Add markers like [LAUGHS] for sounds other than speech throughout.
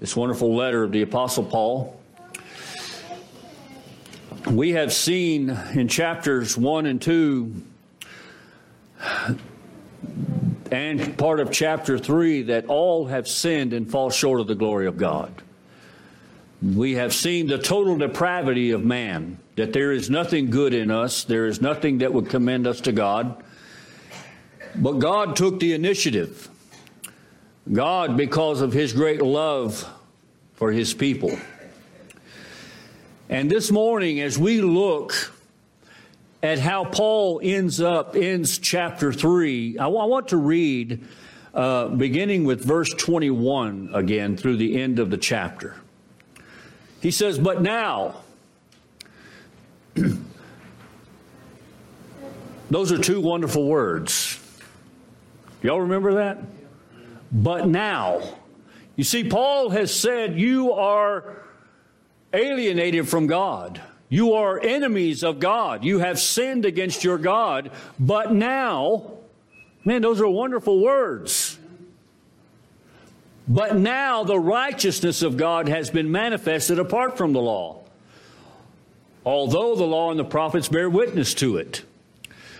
this wonderful letter of the Apostle Paul. We have seen in chapters 1 and 2 and part of chapter 3 that all have sinned and fall short of the glory of God. We have seen the total depravity of man, that there is nothing good in us, there is nothing that would commend us to God. But God took the initiative. God, because of his great love for his people. And this morning, as we look at how Paul ends up, ends chapter 3, I, want to read uh, beginning with verse 21 again through the end of the chapter. He says, But now, [CLEARS THROAT] those are two wonderful words. Y'all remember that? But now. You see, Paul has said you are alienated from God. You are enemies of God. You have sinned against your God. But now, man, those are wonderful words. But now the righteousness of God has been manifested apart from the law, although the law and the prophets bear witness to it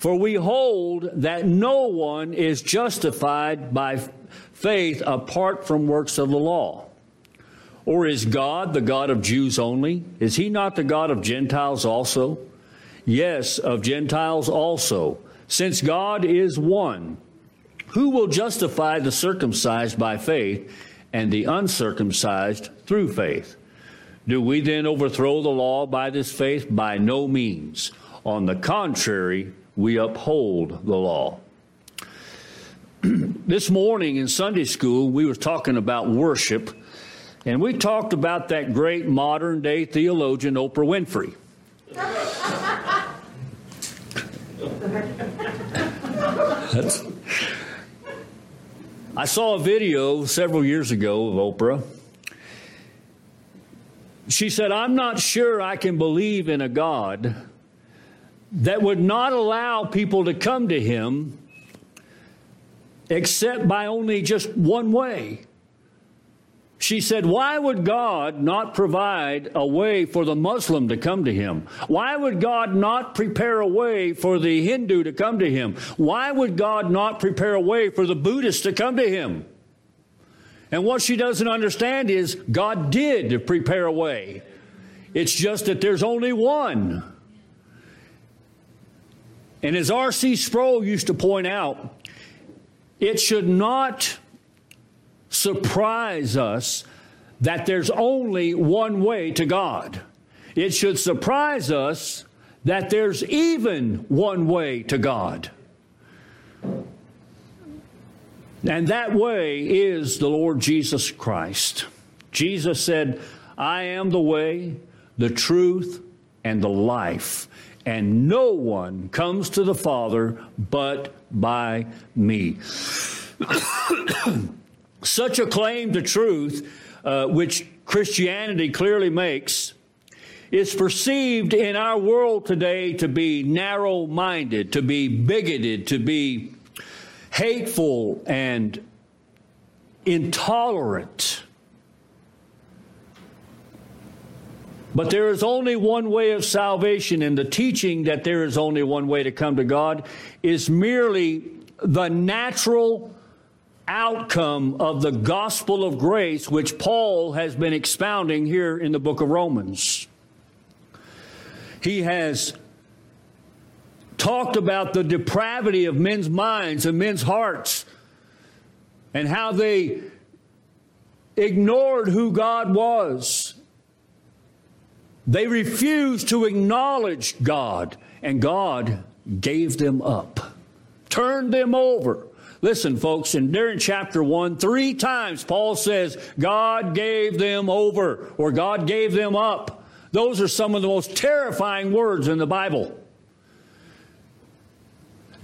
For we hold that no one is justified by faith apart from works of the law? Or is God the God of Jews only? Is he not the God of Gentiles also? Yes, of Gentiles also. Since God is one, who will justify the circumcised by faith and the uncircumcised through faith? Do we then overthrow the law by this faith? By no means. On the contrary, we uphold the law. [CLEARS THROAT] this morning in Sunday school, we were talking about worship, and we talked about that great modern day theologian, Oprah Winfrey. I saw a video several years ago of Oprah. She said, I'm not sure I can believe in a God that would not allow people to come to him except by only just one way. She said, Why would God not provide a way for the Muslim to come to him? Why would God not prepare a way for the Hindu to come to him? Why would God not prepare a way for the Buddhist to come to him? And what she doesn't understand is God did prepare a way. It's just that there's only one. And as R.C. Sproul used to point out, it should not surprise us that there's only one way to God. It should surprise us that there's even one way to God. And that way is the Lord Jesus Christ. Jesus said, I am the way, the truth, and the life and no one comes to the Father but by me. [COUGHS] Such a claim to truth, uh, which Christianity clearly makes, is perceived in our world today to be narrow minded, to be bigoted, to be hateful and intolerant. But there is only one way of salvation, and the teaching that there is only one way to come to God is merely the natural outcome of the gospel of grace, which Paul has been expounding here in the book of Romans. He has talked about the depravity of men's minds and men's hearts and how they ignored who God was. They refused to acknowledge God, and God gave them up, turned them over. Listen, folks, in during chapter 1, three times Paul says, God gave them over, or God gave them up. Those are some of the most terrifying words in the Bible.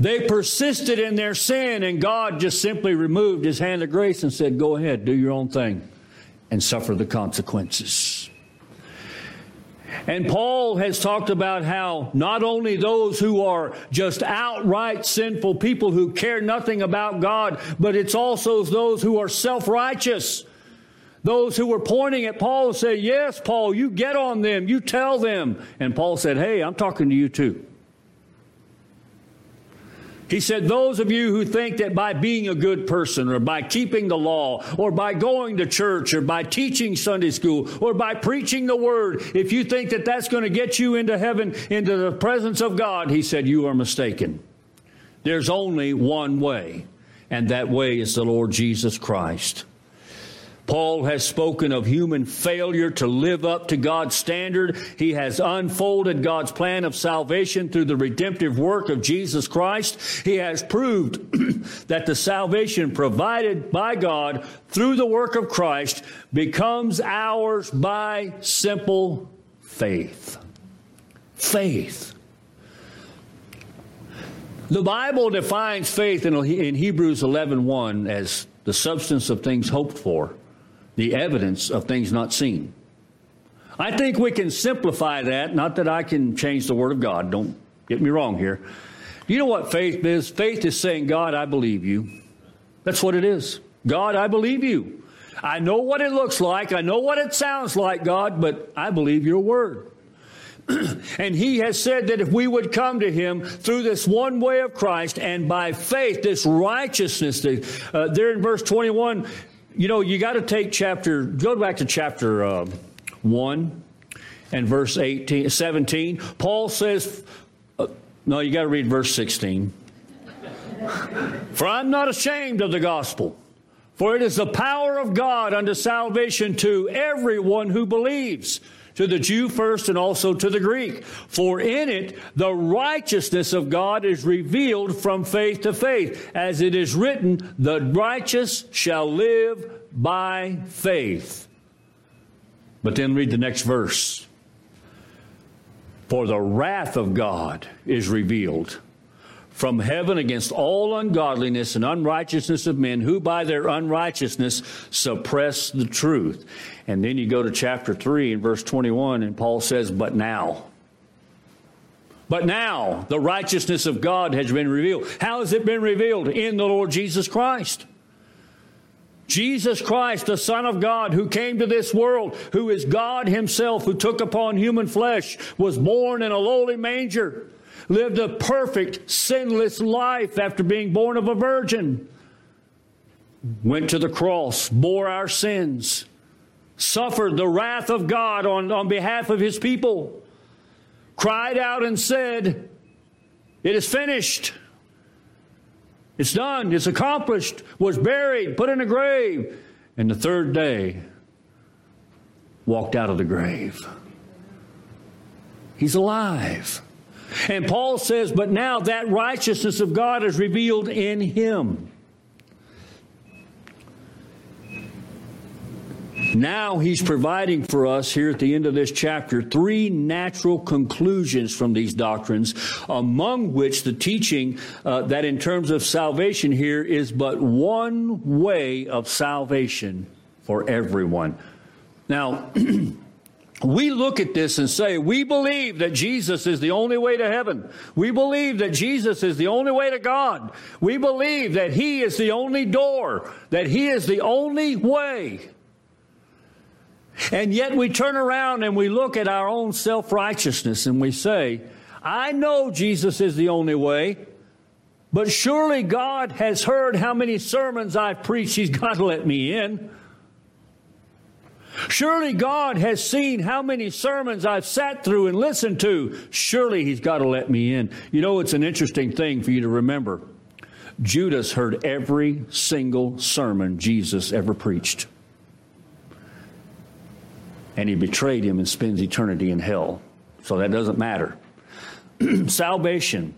They persisted in their sin, and God just simply removed his hand of grace and said, Go ahead, do your own thing, and suffer the consequences. And Paul has talked about how not only those who are just outright sinful people who care nothing about God, but it's also those who are self righteous. Those who were pointing at Paul and say, Yes, Paul, you get on them, you tell them. And Paul said, Hey, I'm talking to you too. He said, Those of you who think that by being a good person or by keeping the law or by going to church or by teaching Sunday school or by preaching the word, if you think that that's going to get you into heaven, into the presence of God, he said, You are mistaken. There's only one way, and that way is the Lord Jesus Christ. Paul has spoken of human failure to live up to God's standard. He has unfolded God's plan of salvation through the redemptive work of Jesus Christ. He has proved [CLEARS THROAT] that the salvation provided by God through the work of Christ becomes ours by simple faith. Faith. The Bible defines faith in, Hebrews 11:1 as the substance of things hoped for the evidence of things not seen. I think we can simplify that, not that I can change the Word of God, don't get me wrong here. You know what faith is? Faith is saying, God, I believe you. That's what it is. God, I believe you. I know what it looks like, I know what it sounds like, God, but I believe your Word. [CLEARS THROAT] and he has said that if we would come to him through this one way of Christ and by faith, this righteousness, uh, there in verse 21, you know, you got to take chapter, go back to chapter uh, 1 and verse 18, 17. Paul says, uh, no, you got to read verse 16. For I'm not ashamed of the gospel, for it is the power of God unto salvation to everyone who believes to the Jew first and also to the Greek. For in it the righteousness of God is revealed from faith to faith. As it is written, the righteous shall live by faith. But then read the next verse. For the wrath of God is revealed from heaven against all ungodliness and unrighteousness of men who by their unrighteousness suppress the truth. And then you go to chapter 3 and verse 21, and Paul says, But now. But now the righteousness of God has been revealed. How has it been revealed? In the Lord Jesus Christ. Jesus Christ, the Son of God, who came to this world, who is God Himself, who took upon human flesh, was born in a lowly manger lived a perfect, sinless life after being born of a virgin, went to the cross, bore our sins, suffered the wrath of God on, on behalf of his people, cried out and said, It is finished. It's done. It's accomplished. Was buried, put in a grave. And the third day, walked out of the grave. He's alive. And Paul says, But now that righteousness of God is revealed in him. Now he's providing for us here at the end of this chapter three natural conclusions from these doctrines, among which the teaching uh, that in terms of salvation here is but one way of salvation for everyone. Now, [CLEARS THROAT] we look at this and say, we believe that Jesus is the only way to heaven. We believe that Jesus is the only way to God. We believe that He is the only door, that He is the only way. And yet we turn around and we look at our own self righteousness and we say, I know Jesus is the only way, but surely God has heard how many sermons I've preached. He's [LAUGHS] got to let me in. Surely God has seen how many sermons I've sat through and listened to. Surely He's got to let me in. You know, it's an interesting thing for you to remember. Judas heard every single sermon Jesus ever preached. And he betrayed him and spends eternity in hell. So that doesn't matter. [CLEARS THROAT] Salvation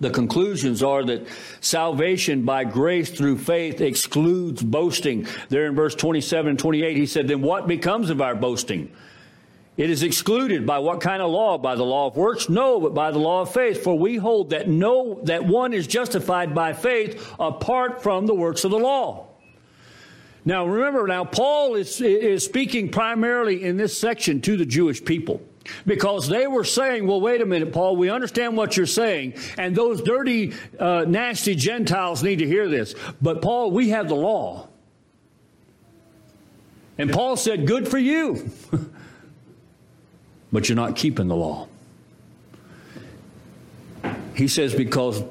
the conclusions are that salvation by grace through faith excludes boasting. There in verse 27 and 28, he said, Then what becomes of our boasting? It is excluded by what kind of law? By the law of works? No, but by the law of faith. For we hold that no that one is justified by faith apart from the works of the law. Now remember, now Paul is, is speaking primarily in this section to the Jewish people. Because they were saying, well, wait a minute, Paul, we understand what you're saying, and those dirty, uh, nasty Gentiles need to hear this. But, Paul, we have the law. And Paul said, good for you. [LAUGHS] but you're not keeping the law. He says, because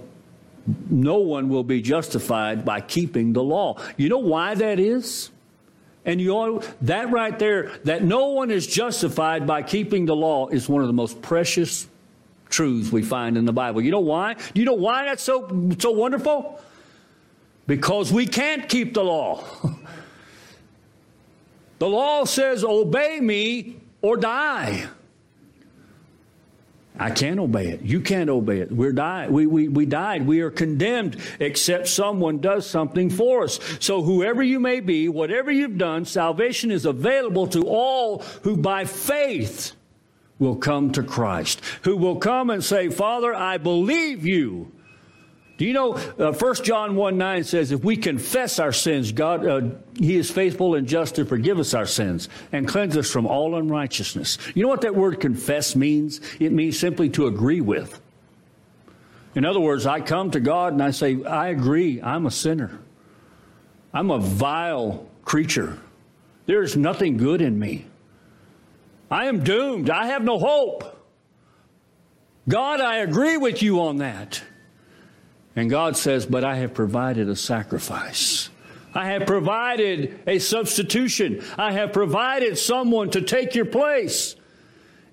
no one will be justified by keeping the law. You know why that is? And you ought, that right there, that no one is justified by keeping the law is one of the most precious truths we find in the Bible. You know why? Do you know why that's so so wonderful? Because we can't keep the law. [LAUGHS] the law says, obey me or die. I can't obey it. You can't obey it. We're died. We, we, we died. We are condemned except someone does something for us. So whoever you may be, whatever you've done, salvation is available to all who by faith will come to Christ, who will come and say, Father, I believe you. Do you know, uh, 1 John 1 9 says, if we confess our sins, God, uh, He is faithful and just to forgive us our sins and cleanse us from all unrighteousness. You know what that word confess means? It means simply to agree with. In other words, I come to God and I say, I agree, I'm a sinner. I'm a vile creature. There's nothing good in me. I am doomed. I have no hope. God, I agree with you on that. And God says, But I have provided a sacrifice. I have provided a substitution. I have provided someone to take your place.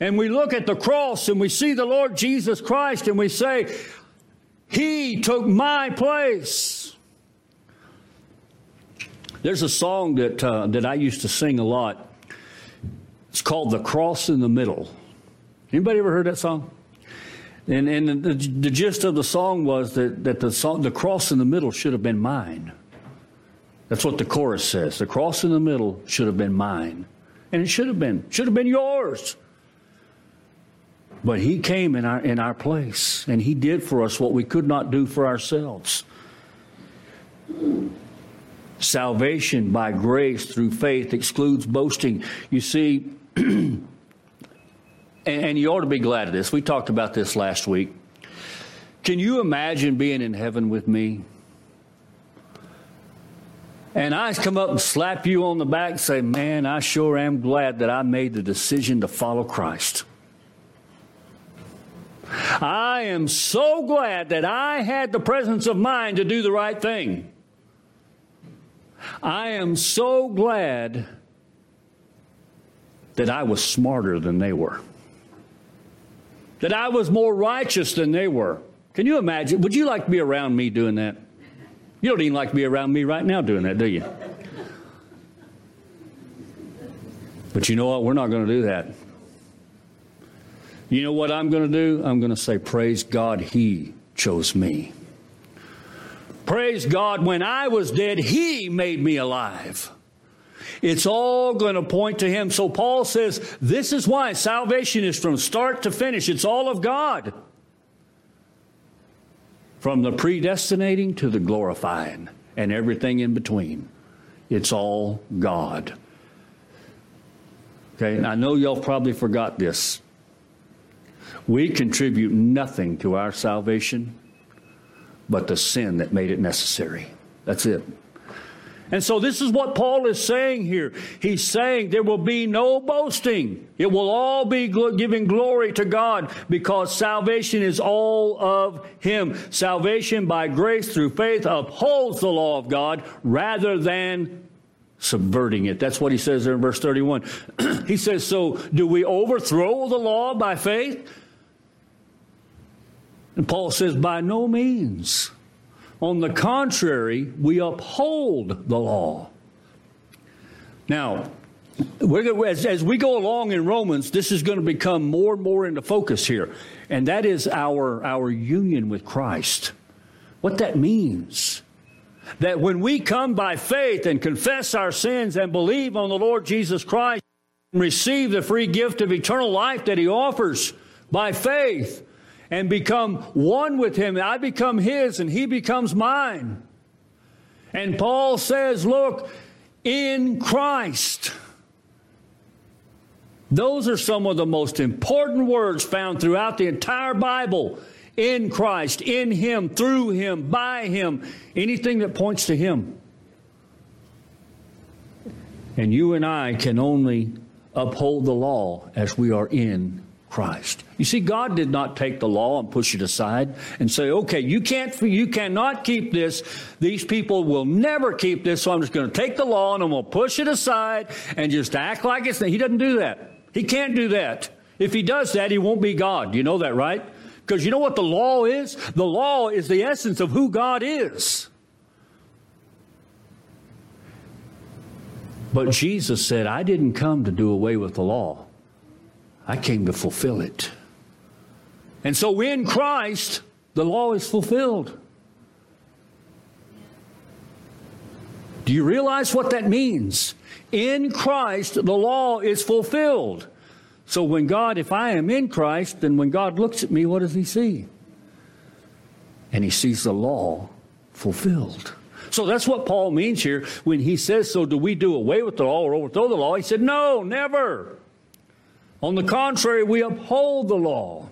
And we look at the cross and we see the Lord Jesus Christ and we say, He took my place. There's a song that, uh, that I used to sing a lot. It's called The Cross in the Middle. Anybody ever heard that song? And, and the, the gist of the song was that, that the, song, the cross in the middle should have been mine. That's what the chorus says. The cross in the middle should have been mine. And it should have been, should have been yours. But he came in our, in our place, and he did for us what we could not do for ourselves. Salvation by grace through faith excludes boasting. You see, [CLEARS THROAT] and, and you ought to be glad of this. We talked about this last week. Can you imagine being in heaven with me? And I come up and slap you on the back and say, Man, I sure am glad that I made the decision to follow Christ. I am so glad that I had the presence of mind to do the right thing. I am so glad that I was smarter than they were that I was more righteous than they were. Can you imagine? Would you like to be around me doing that? You don't even like to be around me right now doing that, do you? But you know what? We're not going to do that. You know what I'm going to do? I'm going to say, Praise God, He chose me. Praise God, when I was dead, He made me alive. It's all going to point to Him. So Paul says this is why salvation is from start to finish, it's all of God. From the predestinating to the glorifying and everything in between. It's all God. Okay, and I know y'all probably forgot this. We contribute nothing to our salvation but the sin that made it necessary. That's it. And so this is what Paul is saying here. He's saying there will be no boasting. It will all be giving glory to God because salvation is all of Him. Salvation by grace through faith upholds the law of God rather than subverting it. That's what he says there in verse 31. [CLEARS THROAT] he says, So do we overthrow the law by faith? And Paul says, By no means. On the contrary, we uphold the law. Now, as, as, we go along in Romans, this is going to become more and more into focus here, and that is our, our union with Christ. What that means. That when we come by faith and confess our sins and believe on the Lord Jesus Christ and receive the free gift of eternal life that He offers by faith and become one with Him, I become His and He becomes mine. And Paul says, Look, in Christ. Those are some of the most important words found throughout the entire Bible in Christ, in Him, through Him, by Him, anything that points to Him. And you and I can only uphold the law as we are in Christ. You see, God did not take the law and push it aside and say, okay, you can't, you cannot keep this. These people will never keep this, so I'm just going to take the law and I'm going to push it aside and just act like it's, he doesn't do that. He can't do that. If he does that, he won't be God. You know that, right? Because you know what the law is? The law is the essence of who God is. But Jesus said, I didn't come to do away with the law, I came to fulfill it. And so in Christ, the law is fulfilled. Do you realize what that means? In Christ, the law is fulfilled. So when God, if I am in Christ, then when God looks at me, what does he see? And he sees the law fulfilled. So that's what Paul means here when he says, So do we do away with the law or overthrow the law? He said, No, never. On the contrary, we uphold the law.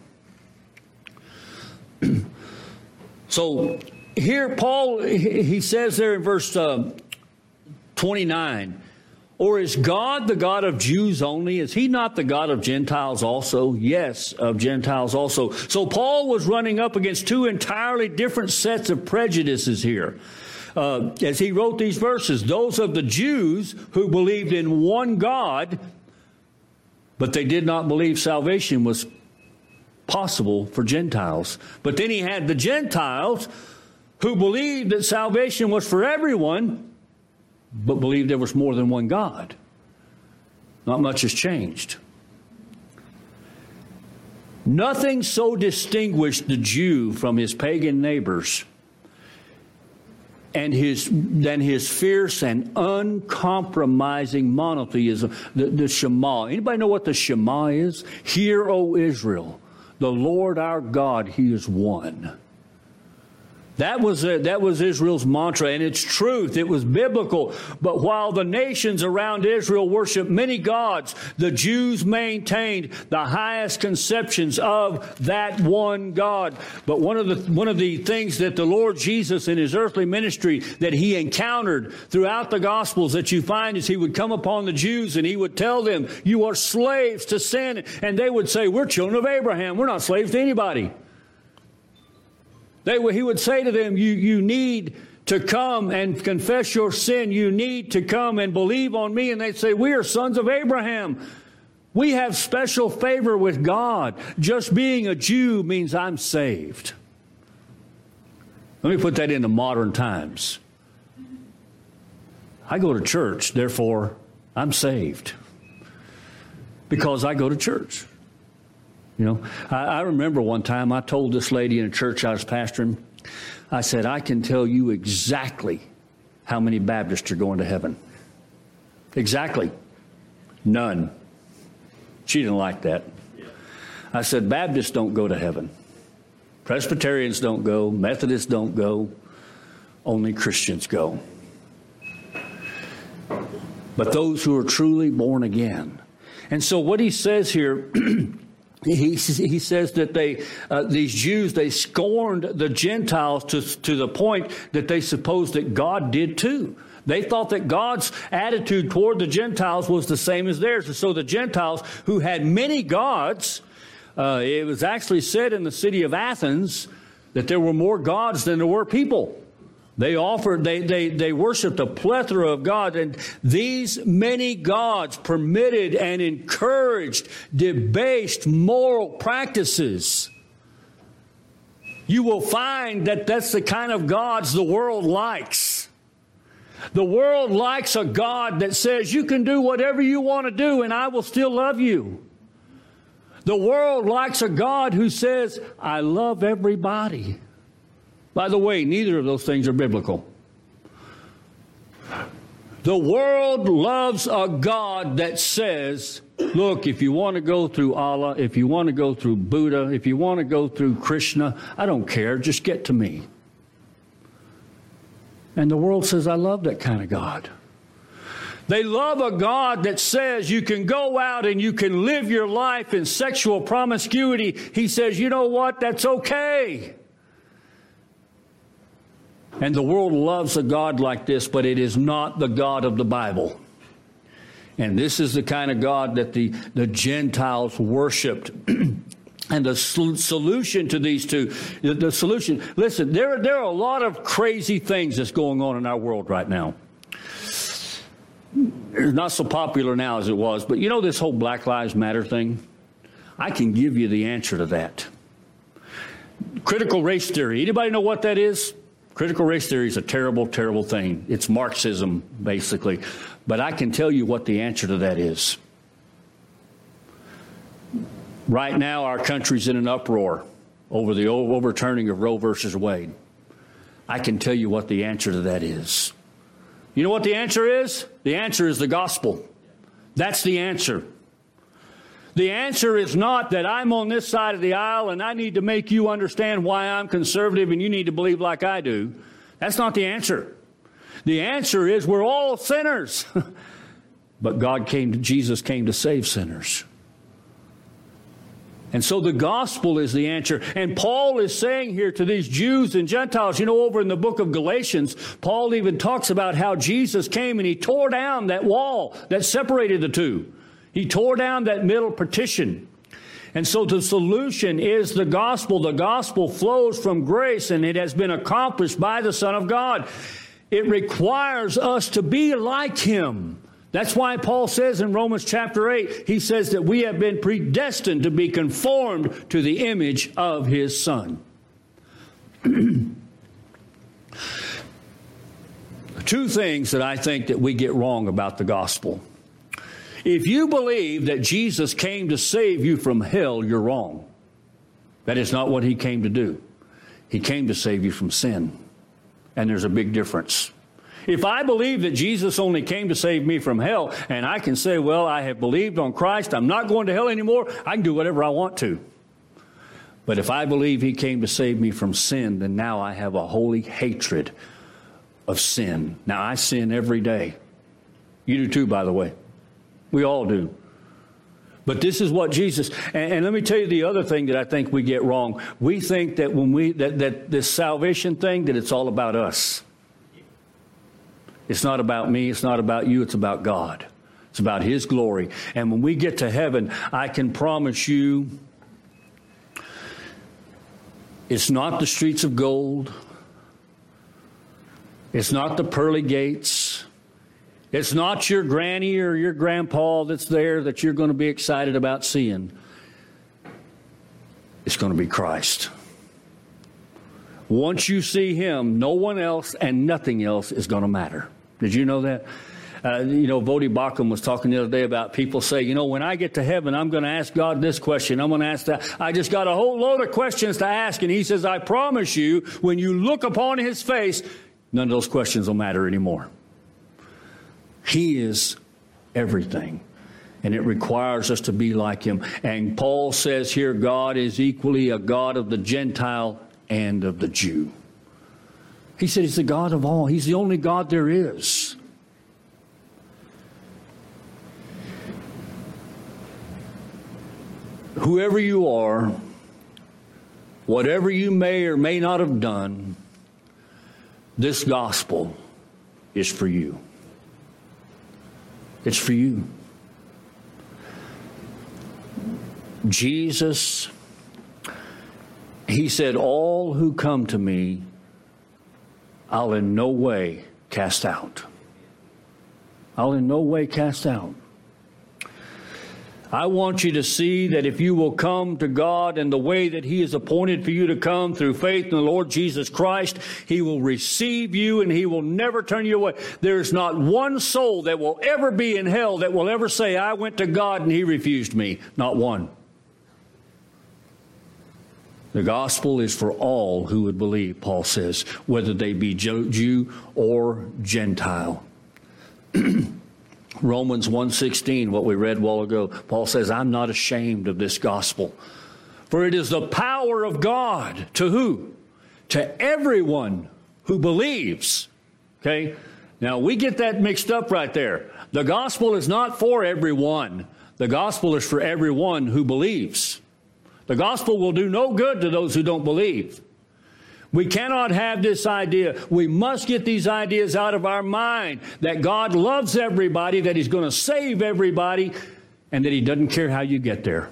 So here, Paul, he says there in verse uh, 29 or is God the God of Jews only? Is he not the God of Gentiles also? Yes, of Gentiles also. So Paul was running up against two entirely different sets of prejudices here. Uh, as he wrote these verses, those of the Jews who believed in one God, but they did not believe salvation was possible for Gentiles. But then he had the Gentiles who believed that salvation was for everyone, but believed there was more than one God. Not much has changed. Nothing so distinguished the Jew from his pagan neighbors and his than his fierce and uncompromising monotheism, the, the Shema. Anybody know what the Shema is? Hear, O Israel, the Lord our God, He is one. That was, uh, that was Israel's mantra, and it's truth. It was biblical. But while the nations around Israel worshiped many gods, the Jews maintained the highest conceptions of that one God. But one of the, one of the things that the Lord Jesus in his earthly ministry that he encountered throughout the Gospels that you find is he would come upon the Jews and he would tell them, You are slaves to sin. And they would say, We're children of Abraham. We're not slaves to anybody. They, he would say to them, you, you need to come and confess your sin. You need to come and believe on me. And they'd say, We are sons of Abraham. We have special favor with God. Just being a Jew means I'm saved. Let me put that into modern times. I go to church, therefore, I'm saved because I go to church. You know, I, I remember one time I told this lady in a church I was pastoring, I said, I can tell you exactly how many Baptists are going to heaven. Exactly. None. She didn't like that. I said, Baptists don't go to heaven. Presbyterians don't go. Methodists don't go. Only Christians go. But those who are truly born again. And so what he says here [CLEARS THROAT] he, he says that they, uh, these Jews, they scorned the Gentiles to, to the point that they supposed that God did too. They thought that God's attitude toward the Gentiles was the same as theirs. And so the Gentiles, who had many gods, uh, it was actually said in the city of Athens that there were more gods than there were people. They offered, they, they, they worshiped a plethora of gods, and these many gods permitted and encouraged debased moral practices. You will find that that's the kind of gods the world likes. The world likes a God that says, You can do whatever you want to do, and I will still love you. The world likes a God who says, I love everybody. By the way, neither of those things are biblical. The world loves a God that says, look, if you want to go through Allah, if you want to go through Buddha, if you want to go through Krishna, I don't care, just get to me. And the world says, I love that kind of God. They love a God that says you can go out and you can live your life in sexual promiscuity. He says, you know what? That's okay. And the world loves a God like this, but it is not the God of the Bible. And this is the kind of God that the, the Gentiles worshiped. [CLEARS THROAT] and the solution to these two, the, the solution, listen, there, there are a lot of crazy things that's going on in our world right now. It's not so popular now as it was, but you know this whole Black Lives Matter thing? I can give you the answer to that. Critical race theory. Anybody know what that is? Critical race theory is a terrible, terrible thing. It's Marxism, basically. But I can tell you what the answer to that is. Right now, our country's in an uproar over the overturning of Roe versus Wade. I can tell you what the answer to that is. You know what the answer is? The answer is the gospel. That's the answer. The answer is not that I'm on this side of the aisle and I need to make you understand why I'm conservative and you need to believe like I do. That's not the answer. The answer is we're all sinners. [LAUGHS] but God came to, Jesus came to save sinners. And so the gospel is the answer. And Paul is saying here to these Jews and Gentiles, you know, over in the book of Galatians, Paul even talks about how Jesus came and he tore down that wall that separated the two. He tore down that middle partition. And so the solution is the gospel. The gospel flows from grace and it has been accomplished by the Son of God. It requires us to be like Him. That's why Paul says in Romans chapter 8, he says that we have been predestined to be conformed to the image of His Son. [CLEARS THROAT] Two things that I think that we get wrong about the gospel. If you believe that Jesus came to save you from hell, you're wrong. That is not what he came to do. He came to save you from sin. And there's a big difference. If I believe that Jesus only came to save me from hell, and I can say, well, I have believed on Christ, I'm not going to hell anymore, I can do whatever I want to. But if I believe he came to save me from sin, then now I have a holy hatred of sin. Now I sin every day. You do too, by the way. We all do. But this is what Jesus, and, and, let me tell you the other thing that I think we get wrong. We think that when we, that, that this salvation thing, that it's all about us. It's not about me, it's not about you, it's about God. It's about His glory. And when we get to heaven, I can promise you it's not the streets of gold, it's not the pearly gates. It's not your granny or your grandpa that's there that you're going to be excited about seeing. It's going to be Christ. Once you see him, no one else and nothing else is going to matter. Did you know that? Uh, you know, Voddie Baucham was talking the other day about people say, you know, when I get to heaven, I'm going to ask God this question. I'm going to ask that. I just got a whole load of questions to ask. And he says, I promise you, when you look upon his face, none of those questions will matter anymore. He is everything. And it requires us to be like him. And Paul says here God is equally a God of the Gentile and of the Jew. He said he's the God of all, he's the only God there is. Whoever you are, whatever you may or may not have done, this gospel is for you. It's for you. Jesus, he said, All who come to me I'll in no way cast out. I'll in no way cast out. I want you to see that if you will come to God in the way that He has appointed for you to come through faith in the Lord Jesus Christ, He will receive you and He will never turn you away. There's not one soul that will ever be in hell that will ever say, I went to God and He refused me. Not one. The gospel is for all who would believe, Paul says, whether they be Jew or Gentile. [CLEARS THROAT] Romans 1:16, what we read a while ago, Paul says, "I'm not ashamed of this gospel, for it is the power of God to who? To everyone who believes." Okay? Now we get that mixed up right there. The gospel is not for everyone. The gospel is for everyone who believes. The gospel will do no good to those who don't believe. We cannot have this idea. We must get these ideas out of our mind that God loves everybody, that He's going to save everybody, and that He doesn't care how you get there.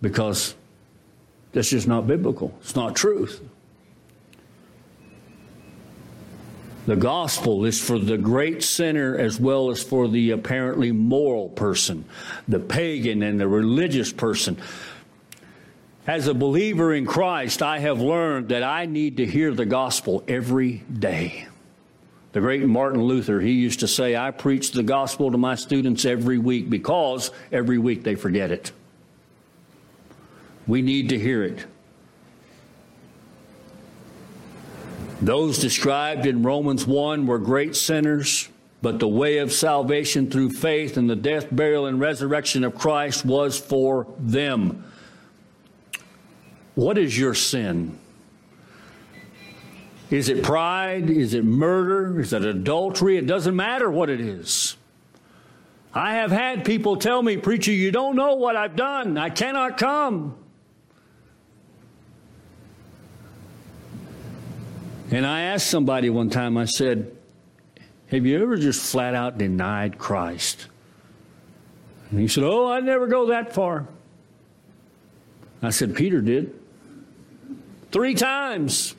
Because that's just not biblical. It's not truth. The gospel is for the great sinner as well as for the apparently moral person, the pagan and the religious person. As a believer in Christ, I have learned that I need to hear the gospel every day. The great Martin Luther, he used to say, I preach the gospel to my students every week because every week they forget it. We need to hear it. Those described in Romans 1 were great sinners, but the way of salvation through faith in the death, burial, and resurrection of Christ was for them. What is your sin? Is it pride? Is it murder? Is it adultery? It doesn't matter what it is. I have had people tell me, Preacher, you don't know what I've done. I cannot come. And I asked somebody one time, I said, Have you ever just flat out denied Christ? And he said, Oh, I never go that far. I said, Peter did. Three times.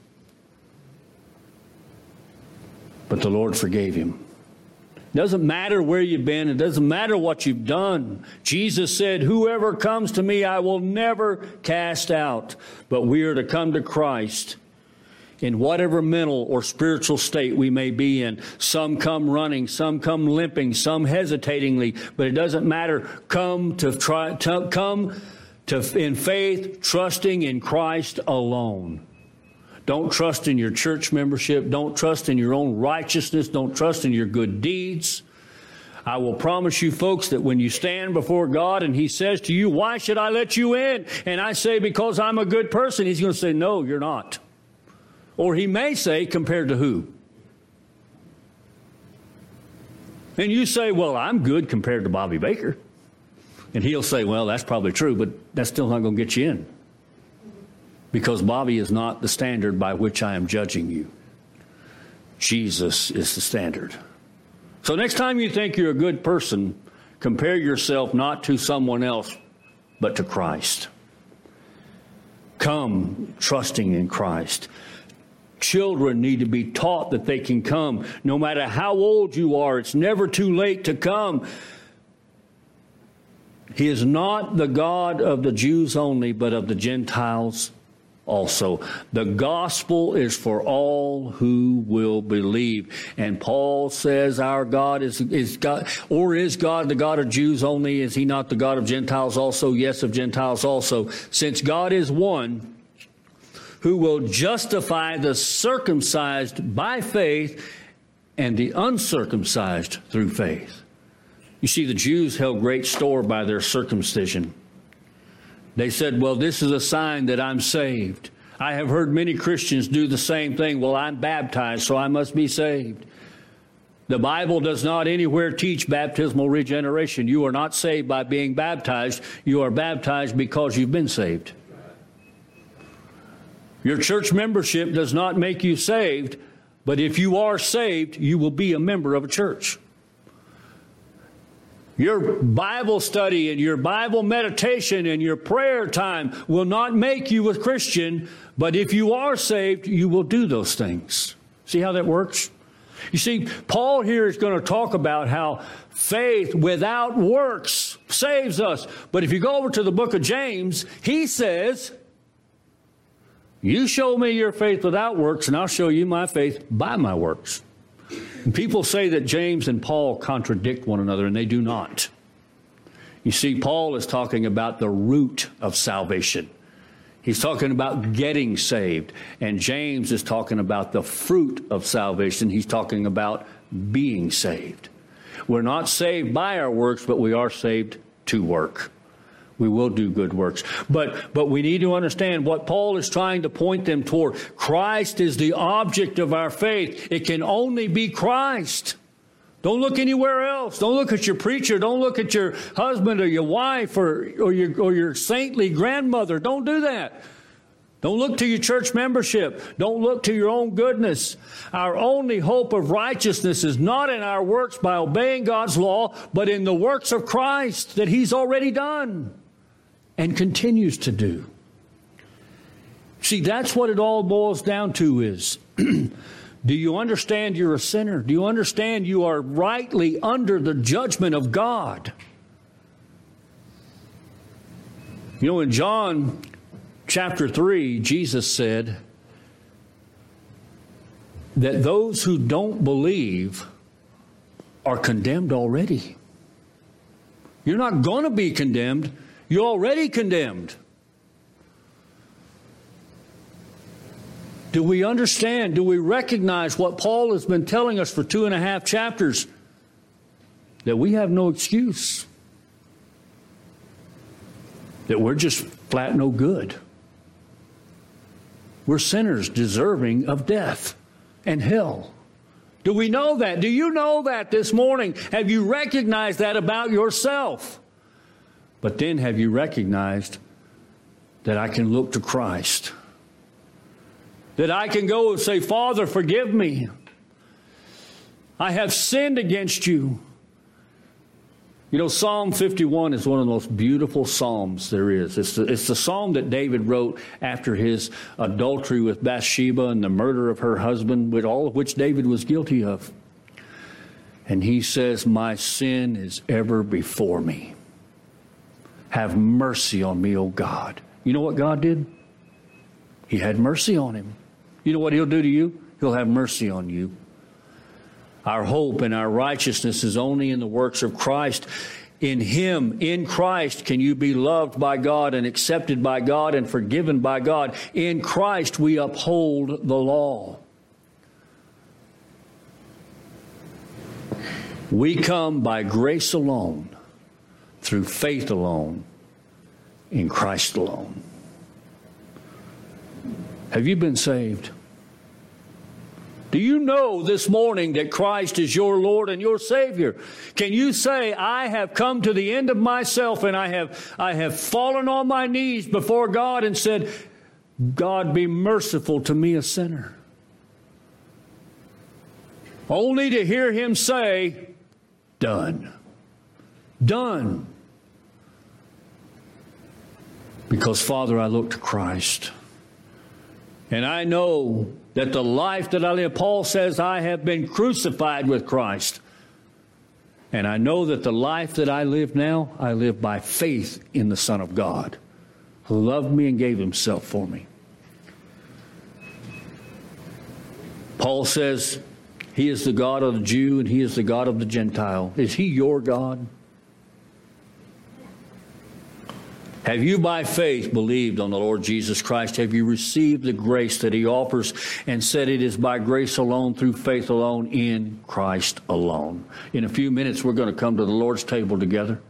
But the Lord forgave him. It doesn't matter where you've been, it doesn't matter what you've done. Jesus said, Whoever comes to me, I will never cast out. But we are to come to Christ in whatever mental or spiritual state we may be in. Some come running, some come limping, some hesitatingly, but it doesn't matter. Come to try, to, come to, in faith, trusting in Christ alone. Don't trust in your church membership. Don't trust in your own righteousness. Don't trust in your good deeds. I will promise you, folks, that when you stand before God and He says to you, Why should I let you in? And I say, Because I'm a good person, He's going to say, No, you're not. Or He may say, Compared to who? And you say, Well, I'm good compared to Bobby Baker. And he'll say, well, that's probably true, but that's still not going to get you in. Because Bobby is not the standard by which I am judging you. Jesus is the standard. So next time you think you're a good person, compare yourself not to someone else, but to Christ. Come trusting in Christ. Children need to be taught that they can come. No matter how old you are, it's never too late to come. He is not the God of the Jews only, but of the Gentiles also. The gospel is for all who will believe. And Paul says our God is, is God, or is God the God of Jews only? Is he not the God of Gentiles also? Yes, of Gentiles also. Since God is one, who will justify the circumcised by faith and the uncircumcised through faith. You see, the Jews held great store by their circumcision. They said, Well, this is a sign that I'm saved. I have heard many Christians do the same thing. Well, I'm baptized, so I must be saved. The Bible does not anywhere teach baptismal regeneration. You are not saved by being baptized, you are baptized because you've been saved. Your church membership does not make you saved, but if you are saved, you will be a member of a church. Your Bible study and your Bible meditation and your prayer time will not make you a Christian, but if you are saved, you will do those things. See how that works? You see, Paul here is going to talk about how faith without works saves us. But if you go over to the book of James, he says, You show me your faith without works, and I'll show you my faith by my works. People say that James and Paul contradict one another, and they do not. You see, Paul is talking about the root of salvation. He's talking about getting saved. And James is talking about the fruit of salvation. He's talking about being saved. We're not saved by our works, but we are saved to work. We will do good works. But, but we need to understand what Paul is trying to point them toward. Christ is the object of our faith. It can only be Christ. Don't look anywhere else. Don't look at your preacher. Don't look at your husband or your wife or, or, your, or your saintly grandmother. Don't do that. Don't look to your church membership. Don't look to your own goodness. Our only hope of righteousness is not in our works by obeying God's law, but in the works of Christ that He's already done and continues to do. See, that's what it all boils down to is [CLEARS THROAT] Do you understand you're a sinner? Do you understand you are rightly under the judgment of God? You know, in John chapter 3, Jesus said that those who don't believe are condemned already. You're not going to be condemned, you're already condemned. Do we understand? Do we recognize what Paul has been telling us for two and a half chapters? That we have no excuse. That we're just flat no good. We're sinners deserving of death and hell. Do we know that? Do you know that this morning? Have you recognized that about yourself? But then have you recognized that I can look to Christ? That I can go and say, Father, forgive me. I have sinned against you. You know, Psalm 51 is one of the most beautiful psalms there is. It's the, it's the psalm that David wrote after his adultery with Bathsheba and the murder of her husband, with all of which David was guilty of. And he says, My sin is ever before me. Have mercy on me, O God. You know what God did? He had mercy on him. You know what He'll do to you? He'll have mercy on you. Our hope and our righteousness is only in the works of Christ. In Him, in Christ, can you be loved by God and accepted by God and forgiven by God. In Christ, we uphold the law. We come by grace alone, through faith alone, in Christ alone. Have you been saved? Do you know this morning that Christ is your Lord and your Savior? Can you say, I have come to the end of myself and I have, I have fallen on my knees before God and said, God be merciful to me, a sinner? Only to hear Him say, Done. Done. Because, Father, I look to Christ. And I know that the life that I live, Paul says, I have been crucified with Christ. And I know that the life that I live now, I live by faith in the Son of God, who loved me and gave himself for me. Paul says, He is the God of the Jew and He is the God of the Gentile. Is He your God? Have you by faith believed on the Lord Jesus Christ? Have you received the grace that he offers and said it is by grace alone, through faith alone, in Christ alone? In a few minutes, we're going to come to the Lord's table together.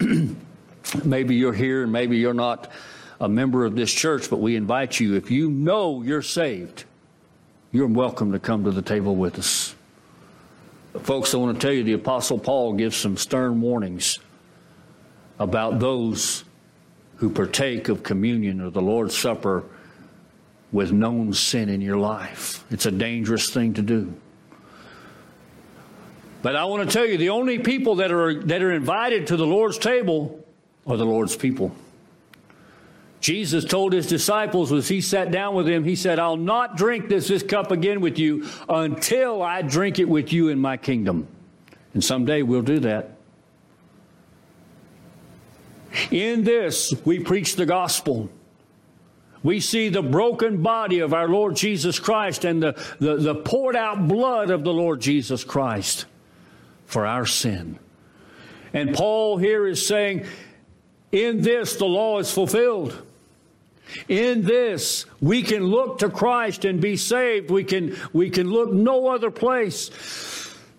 [CLEARS THROAT] maybe you're here and maybe you're not a member of this church, but we invite you, if you know you're saved, you're welcome to come to the table with us. Folks, I want to tell you the Apostle Paul gives some stern warnings about those who partake of communion or the Lord's Supper with known sin in your life. It's a dangerous thing to do. But I want to tell you the only people that are that are invited to the Lord's table are the Lord's people. Jesus told his disciples as he sat down with them, he said, I'll not drink this, this cup again with you until I drink it with you in my kingdom. And someday we'll do that. In this, we preach the gospel. We see the broken body of our Lord Jesus Christ and the, the, the, poured out blood of the Lord Jesus Christ for our sin. And Paul here is saying, in this the law is fulfilled. In this we can look to Christ and be saved. We can, we can look no other place.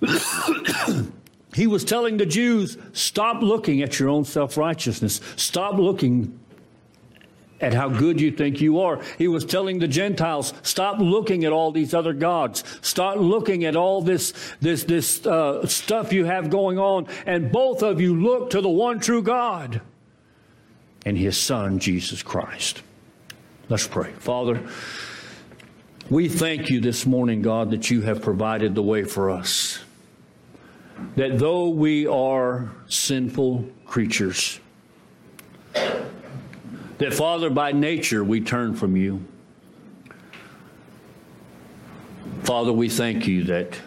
[COUGHS] he was telling the Jews, stop looking at your own self righteousness. Stop looking at how good you think you are. He was telling the Gentiles, stop looking at all these other gods. Stop looking at all this, this, this uh, stuff you have going on. And both of you look to the one true God and his Son, Jesus Christ. Let's pray. Father, we thank you this morning, God, that you have provided the way for us that though we are sinful creatures, that Father, by nature we turn from you. Father, we thank you that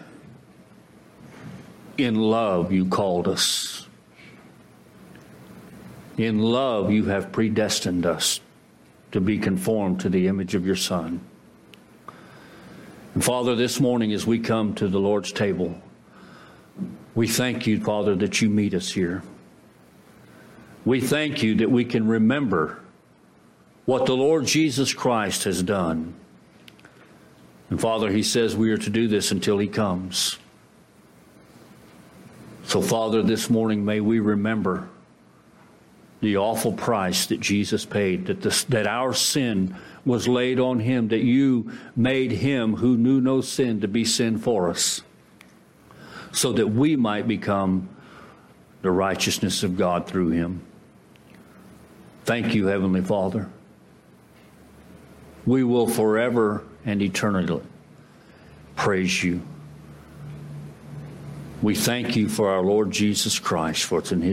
in love you called us. In love you have predestined us to be conformed to the image of your Son. And Father, this morning as we come to the Lord's table, we thank you, Father, that you meet us here. We thank you that we can remember what the Lord Jesus Christ has done. And Father, He says we are to do this until He comes. So, Father, this morning may we remember the awful price that Jesus paid, that, this, that our sin was laid on Him, that you made Him who knew no sin to be sin for us so that we might become the righteousness of God through him. Thank you, Heavenly Father. We will forever and eternally praise you. We thank you for our Lord Jesus Christ, for it's in his